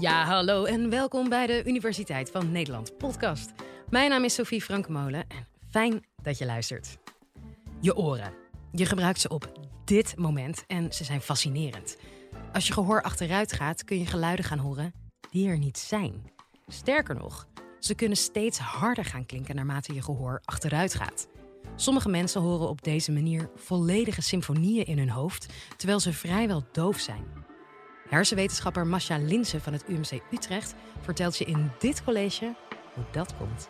Ja, hallo en welkom bij de Universiteit van Nederland podcast. Mijn naam is Sophie Frankemolen en fijn dat je luistert. Je oren. Je gebruikt ze op dit moment en ze zijn fascinerend. Als je gehoor achteruit gaat, kun je geluiden gaan horen die er niet zijn. Sterker nog, ze kunnen steeds harder gaan klinken naarmate je gehoor achteruit gaat. Sommige mensen horen op deze manier volledige symfonieën in hun hoofd, terwijl ze vrijwel doof zijn. Hersenwetenschapper Masha Linsen van het UMC Utrecht vertelt je in dit college hoe dat komt.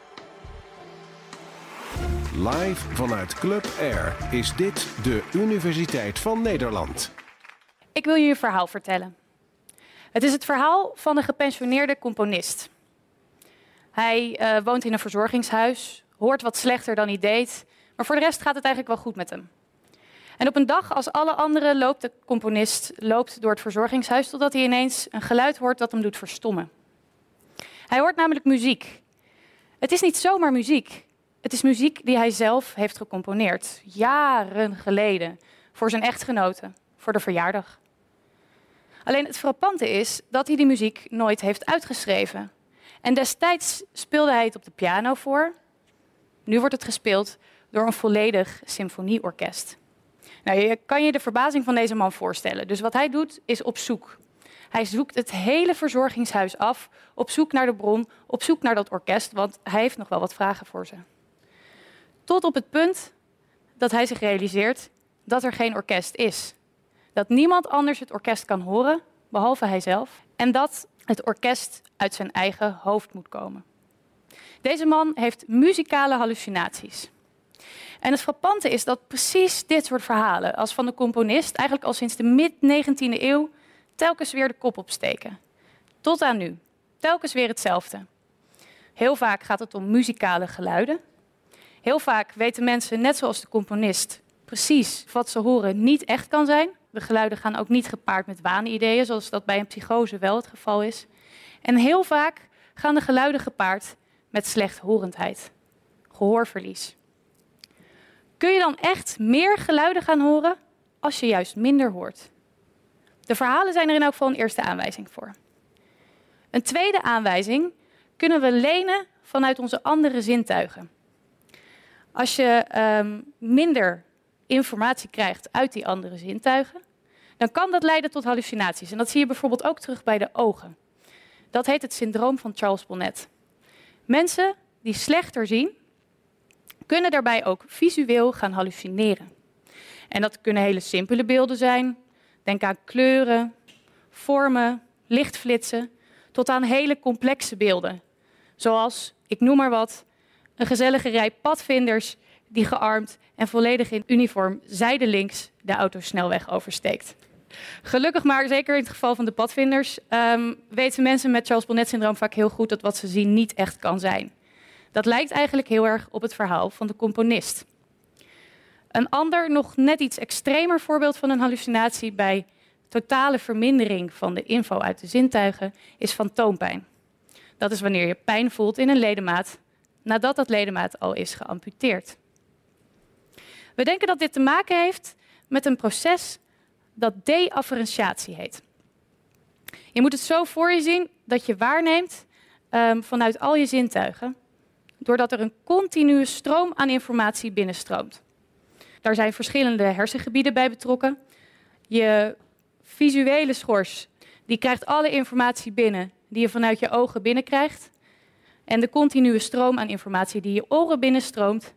Live vanuit Club Air is dit de Universiteit van Nederland. Ik wil je een verhaal vertellen. Het is het verhaal van een gepensioneerde componist. Hij uh, woont in een verzorgingshuis, hoort wat slechter dan hij deed, maar voor de rest gaat het eigenlijk wel goed met hem. En op een dag als alle anderen loopt de componist loopt door het verzorgingshuis totdat hij ineens een geluid hoort dat hem doet verstommen. Hij hoort namelijk muziek. Het is niet zomaar muziek. Het is muziek die hij zelf heeft gecomponeerd, jaren geleden, voor zijn echtgenote, voor de verjaardag. Alleen het frappante is dat hij die muziek nooit heeft uitgeschreven. En destijds speelde hij het op de piano voor. Nu wordt het gespeeld door een volledig symfonieorkest. Nou, je kan je de verbazing van deze man voorstellen. Dus wat hij doet, is op zoek. Hij zoekt het hele verzorgingshuis af, op zoek naar de bron, op zoek naar dat orkest, want hij heeft nog wel wat vragen voor ze. Tot op het punt dat hij zich realiseert dat er geen orkest is. Dat niemand anders het orkest kan horen, behalve hijzelf. En dat het orkest uit zijn eigen hoofd moet komen. Deze man heeft muzikale hallucinaties. En het frappante is dat precies dit soort verhalen, als van de componist, eigenlijk al sinds de mid-19e eeuw, telkens weer de kop opsteken. Tot aan nu. Telkens weer hetzelfde. Heel vaak gaat het om muzikale geluiden. Heel vaak weten mensen, net zoals de componist, precies wat ze horen niet echt kan zijn. De geluiden gaan ook niet gepaard met waanideeën, zoals dat bij een psychose wel het geval is. En heel vaak gaan de geluiden gepaard met slechthorendheid, gehoorverlies. Kun je dan echt meer geluiden gaan horen als je juist minder hoort? De verhalen zijn er in elk geval een eerste aanwijzing voor. Een tweede aanwijzing kunnen we lenen vanuit onze andere zintuigen. Als je um, minder informatie krijgt uit die andere zintuigen, dan kan dat leiden tot hallucinaties. En dat zie je bijvoorbeeld ook terug bij de ogen. Dat heet het syndroom van Charles Bonnet. Mensen die slechter zien, kunnen daarbij ook visueel gaan hallucineren. En dat kunnen hele simpele beelden zijn. Denk aan kleuren, vormen, lichtflitsen, tot aan hele complexe beelden. Zoals, ik noem maar wat, een gezellige rij padvinders die gearmd en volledig in uniform zijdelings de autosnelweg oversteekt. Gelukkig maar, zeker in het geval van de padvinders, um, weten mensen met Charles Bonnet-syndroom vaak heel goed dat wat ze zien niet echt kan zijn. Dat lijkt eigenlijk heel erg op het verhaal van de componist. Een ander, nog net iets extremer voorbeeld van een hallucinatie bij totale vermindering van de info uit de zintuigen is fantoompijn. Dat is wanneer je pijn voelt in een ledemaat nadat dat ledemaat al is geamputeerd. We denken dat dit te maken heeft met een proces dat deafferentiatie heet. Je moet het zo voor je zien dat je waarneemt um, vanuit al je zintuigen doordat er een continue stroom aan informatie binnenstroomt. Daar zijn verschillende hersengebieden bij betrokken. Je visuele schors die krijgt alle informatie binnen die je vanuit je ogen binnenkrijgt. En de continue stroom aan informatie die je oren binnenstroomt,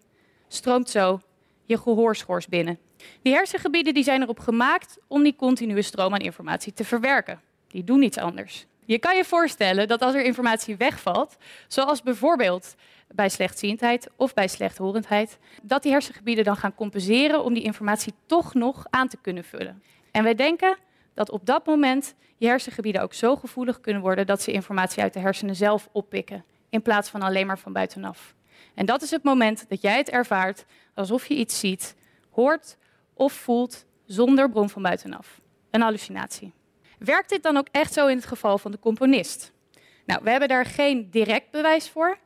stroomt zo je gehoorschors binnen. Die hersengebieden die zijn erop gemaakt om die continue stroom aan informatie te verwerken. Die doen niets anders. Je kan je voorstellen dat als er informatie wegvalt, zoals bijvoorbeeld bij slechtziendheid of bij slechthorendheid, dat die hersengebieden dan gaan compenseren om die informatie toch nog aan te kunnen vullen. En wij denken dat op dat moment je hersengebieden ook zo gevoelig kunnen worden dat ze informatie uit de hersenen zelf oppikken, in plaats van alleen maar van buitenaf. En dat is het moment dat jij het ervaart alsof je iets ziet, hoort of voelt zonder bron van buitenaf. Een hallucinatie. Werkt dit dan ook echt zo in het geval van de componist? Nou, we hebben daar geen direct bewijs voor.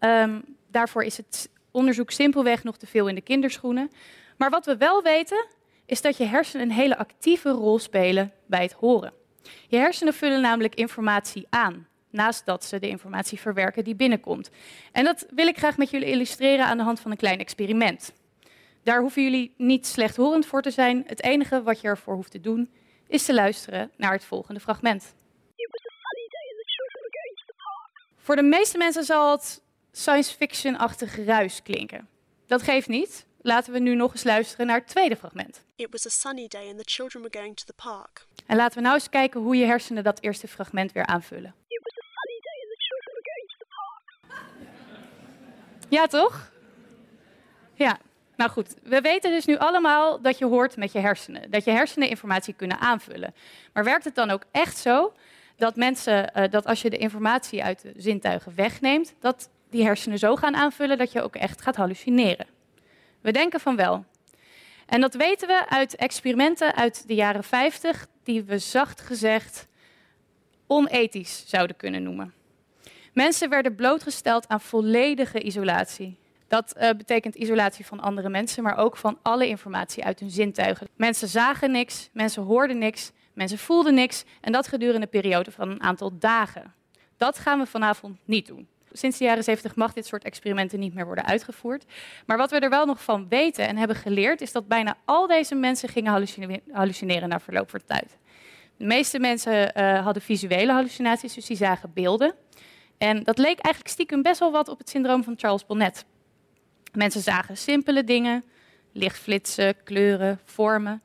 Um, daarvoor is het onderzoek simpelweg nog te veel in de kinderschoenen. Maar wat we wel weten, is dat je hersenen een hele actieve rol spelen bij het horen. Je hersenen vullen namelijk informatie aan, naast dat ze de informatie verwerken die binnenkomt. En dat wil ik graag met jullie illustreren aan de hand van een klein experiment. Daar hoeven jullie niet slechthorend voor te zijn. Het enige wat je ervoor hoeft te doen, is te luisteren naar het volgende fragment. Voor de meeste mensen zal het science fiction-achtig ruis klinken. Dat geeft niet. Laten we nu nog eens luisteren naar het tweede fragment. It was a sunny day and the children were going to the park. En laten we nou eens kijken hoe je hersenen dat eerste fragment weer aanvullen. Ja, toch? Ja. Nou goed, we weten dus nu allemaal dat je hoort met je hersenen. Dat je hersenen informatie kunnen aanvullen. Maar werkt het dan ook echt zo dat mensen, uh, dat als je de informatie uit de zintuigen wegneemt, dat die hersenen zo gaan aanvullen dat je ook echt gaat hallucineren? We denken van wel. En dat weten we uit experimenten uit de jaren 50, die we zacht gezegd onethisch zouden kunnen noemen. Mensen werden blootgesteld aan volledige isolatie. Dat uh, betekent isolatie van andere mensen, maar ook van alle informatie uit hun zintuigen. Mensen zagen niks, mensen hoorden niks, mensen voelden niks en dat gedurende een periode van een aantal dagen. Dat gaan we vanavond niet doen. Sinds de jaren 70 mag dit soort experimenten niet meer worden uitgevoerd. Maar wat we er wel nog van weten en hebben geleerd, is dat bijna al deze mensen gingen hallucineren na verloop van tijd. De meeste mensen uh, hadden visuele hallucinaties, dus die zagen beelden. En dat leek eigenlijk stiekem best wel wat op het syndroom van Charles Bonnet. Mensen zagen simpele dingen, lichtflitsen, kleuren, vormen.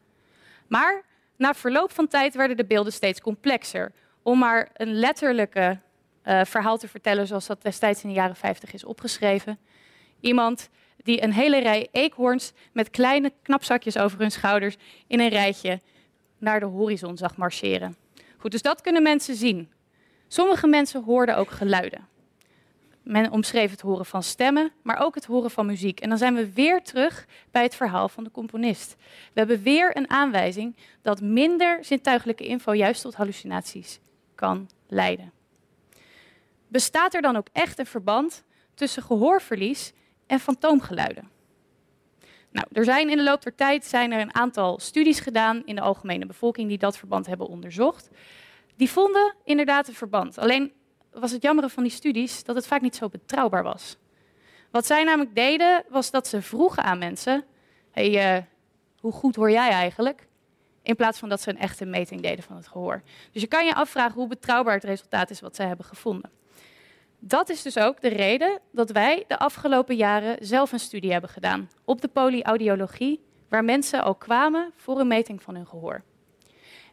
Maar na verloop van tijd werden de beelden steeds complexer. Om maar een letterlijke uh, verhaal te vertellen zoals dat destijds in de jaren 50 is opgeschreven. Iemand die een hele rij eekhoorns met kleine knapzakjes over hun schouders in een rijtje naar de horizon zag marcheren. Goed, dus dat kunnen mensen zien. Sommige mensen hoorden ook geluiden. Men omschreef het horen van stemmen, maar ook het horen van muziek. En dan zijn we weer terug bij het verhaal van de componist. We hebben weer een aanwijzing dat minder zintuigelijke info juist tot hallucinaties kan leiden. Bestaat er dan ook echt een verband tussen gehoorverlies en fantoomgeluiden? Nou, er zijn in de loop der tijd zijn er een aantal studies gedaan in de algemene bevolking die dat verband hebben onderzocht. Die vonden inderdaad een verband. Alleen was het jammere van die studies dat het vaak niet zo betrouwbaar was. Wat zij namelijk deden, was dat ze vroegen aan mensen: hey, uh, hoe goed hoor jij eigenlijk? In plaats van dat ze een echte meting deden van het gehoor. Dus je kan je afvragen hoe betrouwbaar het resultaat is wat zij hebben gevonden. Dat is dus ook de reden dat wij de afgelopen jaren zelf een studie hebben gedaan op de polyaudiologie, waar mensen ook kwamen voor een meting van hun gehoor.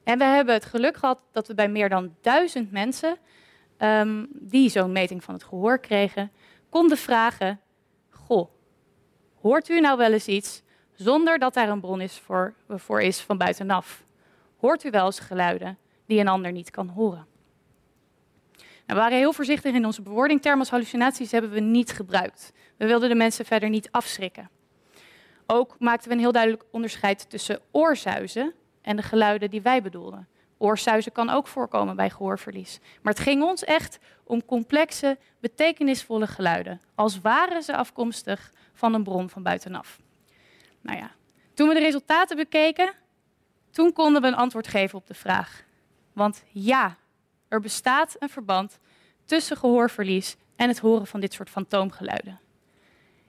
En we hebben het geluk gehad dat we bij meer dan duizend mensen um, die zo'n meting van het gehoor kregen, konden vragen: Goh, hoort u nou wel eens iets zonder dat daar een bron is voor, voor is van buitenaf? Hoort u wel eens geluiden die een ander niet kan horen? Nou, we waren heel voorzichtig in onze bewoording. Term hallucinaties hebben we niet gebruikt. We wilden de mensen verder niet afschrikken. Ook maakten we een heel duidelijk onderscheid tussen oorzuizen en de geluiden die wij bedoelden. Oorsuizen kan ook voorkomen bij gehoorverlies. Maar het ging ons echt om complexe, betekenisvolle geluiden, als waren ze afkomstig van een bron van buitenaf. Nou ja, toen we de resultaten bekeken, toen konden we een antwoord geven op de vraag. Want ja, er bestaat een verband tussen gehoorverlies en het horen van dit soort fantoomgeluiden.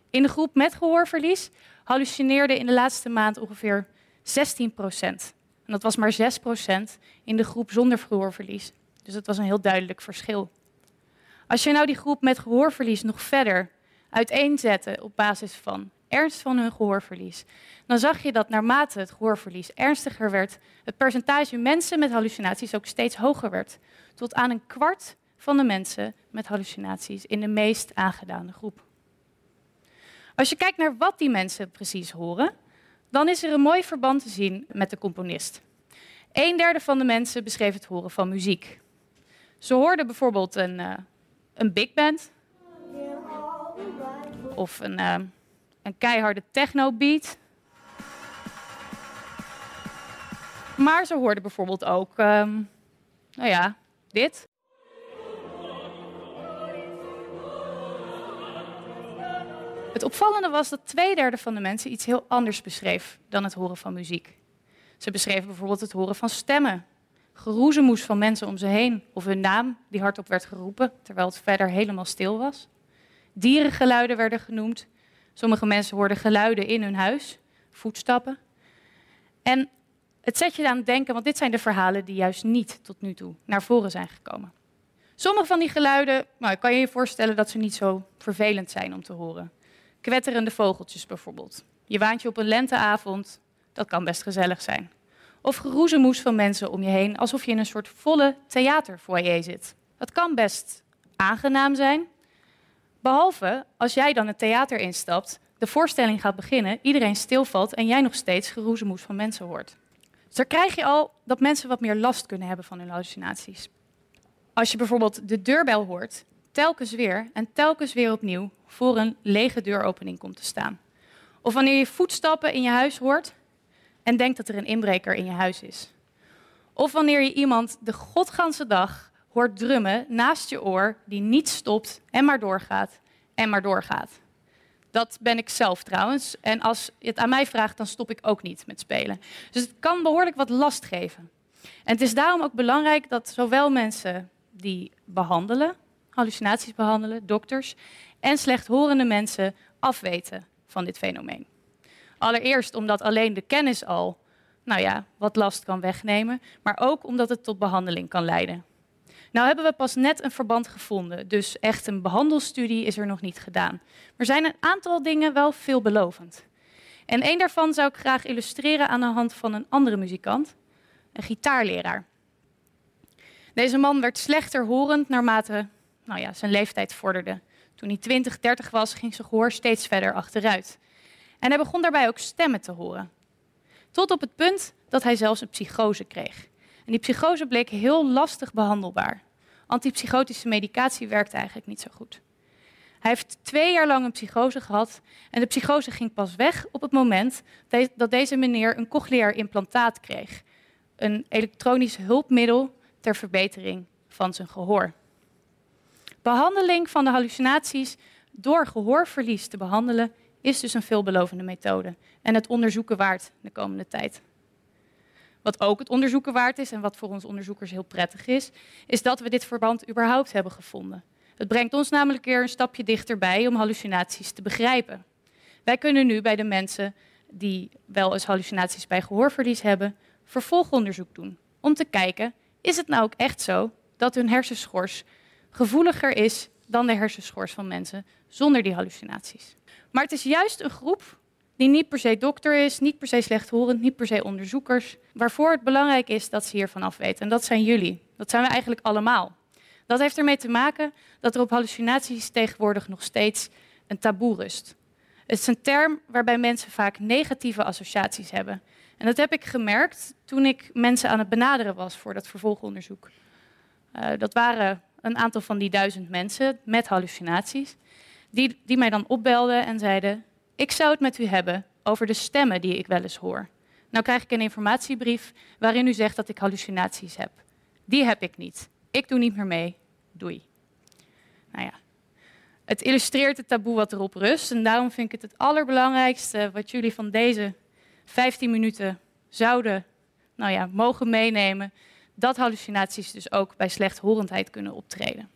In de groep met gehoorverlies hallucineerde in de laatste maand ongeveer 16 procent en dat was maar 6% in de groep zonder gehoorverlies. Dus dat was een heel duidelijk verschil. Als je nou die groep met gehoorverlies nog verder uiteenzette op basis van ernst van hun gehoorverlies, dan zag je dat naarmate het gehoorverlies ernstiger werd, het percentage mensen met hallucinaties ook steeds hoger werd. Tot aan een kwart van de mensen met hallucinaties in de meest aangedane groep. Als je kijkt naar wat die mensen precies horen, dan is er een mooi verband te zien met de componist. Een derde van de mensen beschreef het horen van muziek. Ze hoorden bijvoorbeeld een, uh, een big band of een, uh, een keiharde techno-beat. Maar ze hoorden bijvoorbeeld ook, um, nou ja, dit. Het opvallende was dat twee derde van de mensen iets heel anders beschreef dan het horen van muziek. Ze beschreven bijvoorbeeld het horen van stemmen, geroezemoes van mensen om ze heen of hun naam die hardop werd geroepen terwijl het verder helemaal stil was. Dierengeluiden werden genoemd. Sommige mensen hoorden geluiden in hun huis, voetstappen. En het zet je aan het denken, want dit zijn de verhalen die juist niet tot nu toe naar voren zijn gekomen. Sommige van die geluiden, nou, kan je je voorstellen dat ze niet zo vervelend zijn om te horen. Kwetterende vogeltjes bijvoorbeeld. Je waant je op een lenteavond, dat kan best gezellig zijn. Of geroezemoes van mensen om je heen, alsof je in een soort volle theaterfoyer zit. Dat kan best aangenaam zijn. Behalve als jij dan het theater instapt, de voorstelling gaat beginnen, iedereen stilvalt en jij nog steeds geroezemoes van mensen hoort. Dus daar krijg je al dat mensen wat meer last kunnen hebben van hun hallucinaties. Als je bijvoorbeeld de deurbel hoort, telkens weer en telkens weer opnieuw voor een lege deuropening komt te staan. Of wanneer je voetstappen in je huis hoort en denkt dat er een inbreker in je huis is. Of wanneer je iemand de godganse dag hoort drummen naast je oor die niet stopt en maar doorgaat en maar doorgaat. Dat ben ik zelf trouwens. En als je het aan mij vraagt, dan stop ik ook niet met spelen. Dus het kan behoorlijk wat last geven. En het is daarom ook belangrijk dat zowel mensen die behandelen, hallucinaties behandelen, dokters, en slechthorende mensen afweten van dit fenomeen. Allereerst omdat alleen de kennis al, nou ja, wat last kan wegnemen, maar ook omdat het tot behandeling kan leiden. Nou hebben we pas net een verband gevonden, dus echt een behandelstudie is er nog niet gedaan. Er zijn een aantal dingen wel veelbelovend. En een daarvan zou ik graag illustreren aan de hand van een andere muzikant, een gitaarleraar. Deze man werd slechter horend naarmate nou ja, zijn leeftijd vorderde. Toen hij 20, 30 was, ging zijn gehoor steeds verder achteruit. En hij begon daarbij ook stemmen te horen. Tot op het punt dat hij zelfs een psychose kreeg. En die psychose bleek heel lastig behandelbaar. Antipsychotische medicatie werkte eigenlijk niet zo goed. Hij heeft twee jaar lang een psychose gehad en de psychose ging pas weg op het moment dat deze meneer een cochleair implantaat kreeg. Een elektronisch hulpmiddel ter verbetering van zijn gehoor. Behandeling van de hallucinaties door gehoorverlies te behandelen is dus een veelbelovende methode en het onderzoeken waard de komende tijd. Wat ook het onderzoeken waard is en wat voor ons onderzoekers heel prettig is, is dat we dit verband überhaupt hebben gevonden. Het brengt ons namelijk weer een stapje dichterbij om hallucinaties te begrijpen. Wij kunnen nu bij de mensen die wel eens hallucinaties bij gehoorverlies hebben, vervolgonderzoek doen. Om te kijken, is het nou ook echt zo dat hun hersenschors gevoeliger is dan de hersenschors van mensen zonder die hallucinaties? Maar het is juist een groep die niet per se dokter is, niet per se slechthorend, niet per se onderzoekers, waarvoor het belangrijk is dat ze hiervan afweten. En dat zijn jullie. Dat zijn we eigenlijk allemaal. Dat heeft ermee te maken dat er op hallucinaties tegenwoordig nog steeds een taboe rust. Het is een term waarbij mensen vaak negatieve associaties hebben. En dat heb ik gemerkt toen ik mensen aan het benaderen was voor dat vervolgonderzoek. Uh, dat waren een aantal van die duizend mensen met hallucinaties, die, die mij dan opbelden en zeiden: Ik zou het met u hebben over de stemmen die ik wel eens hoor. Nou krijg ik een informatiebrief waarin u zegt dat ik hallucinaties heb. Die heb ik niet. Ik doe niet meer mee. Doei. Nou ja, het illustreert het taboe wat erop rust. En daarom vind ik het het allerbelangrijkste wat jullie van deze 15 minuten zouden nou ja, mogen meenemen. Dat hallucinaties dus ook bij slechthorendheid kunnen optreden.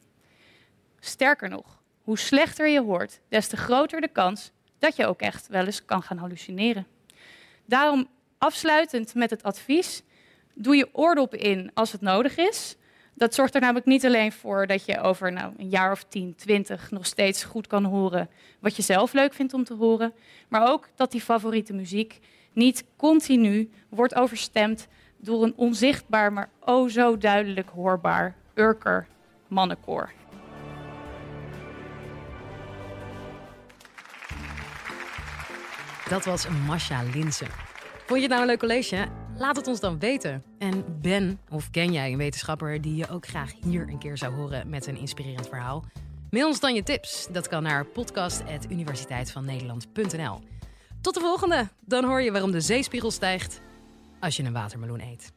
Sterker nog, hoe slechter je hoort, des te groter de kans dat je ook echt wel eens kan gaan hallucineren. Daarom afsluitend met het advies: doe je oordop in als het nodig is. Dat zorgt er namelijk niet alleen voor dat je over nou, een jaar of 10, 20 nog steeds goed kan horen wat je zelf leuk vindt om te horen, maar ook dat die favoriete muziek niet continu wordt overstemd door een onzichtbaar, maar o zo duidelijk hoorbaar Urker mannenkoor. Dat was Masha Linsen. Vond je het nou een leuk college? Laat het ons dan weten. En ben of ken jij een wetenschapper die je ook graag hier een keer zou horen met een inspirerend verhaal? Mail ons dan je tips. Dat kan naar podcast.universiteitvannederland.nl. Tot de volgende. Dan hoor je waarom de zeespiegel stijgt als je een watermeloen eet.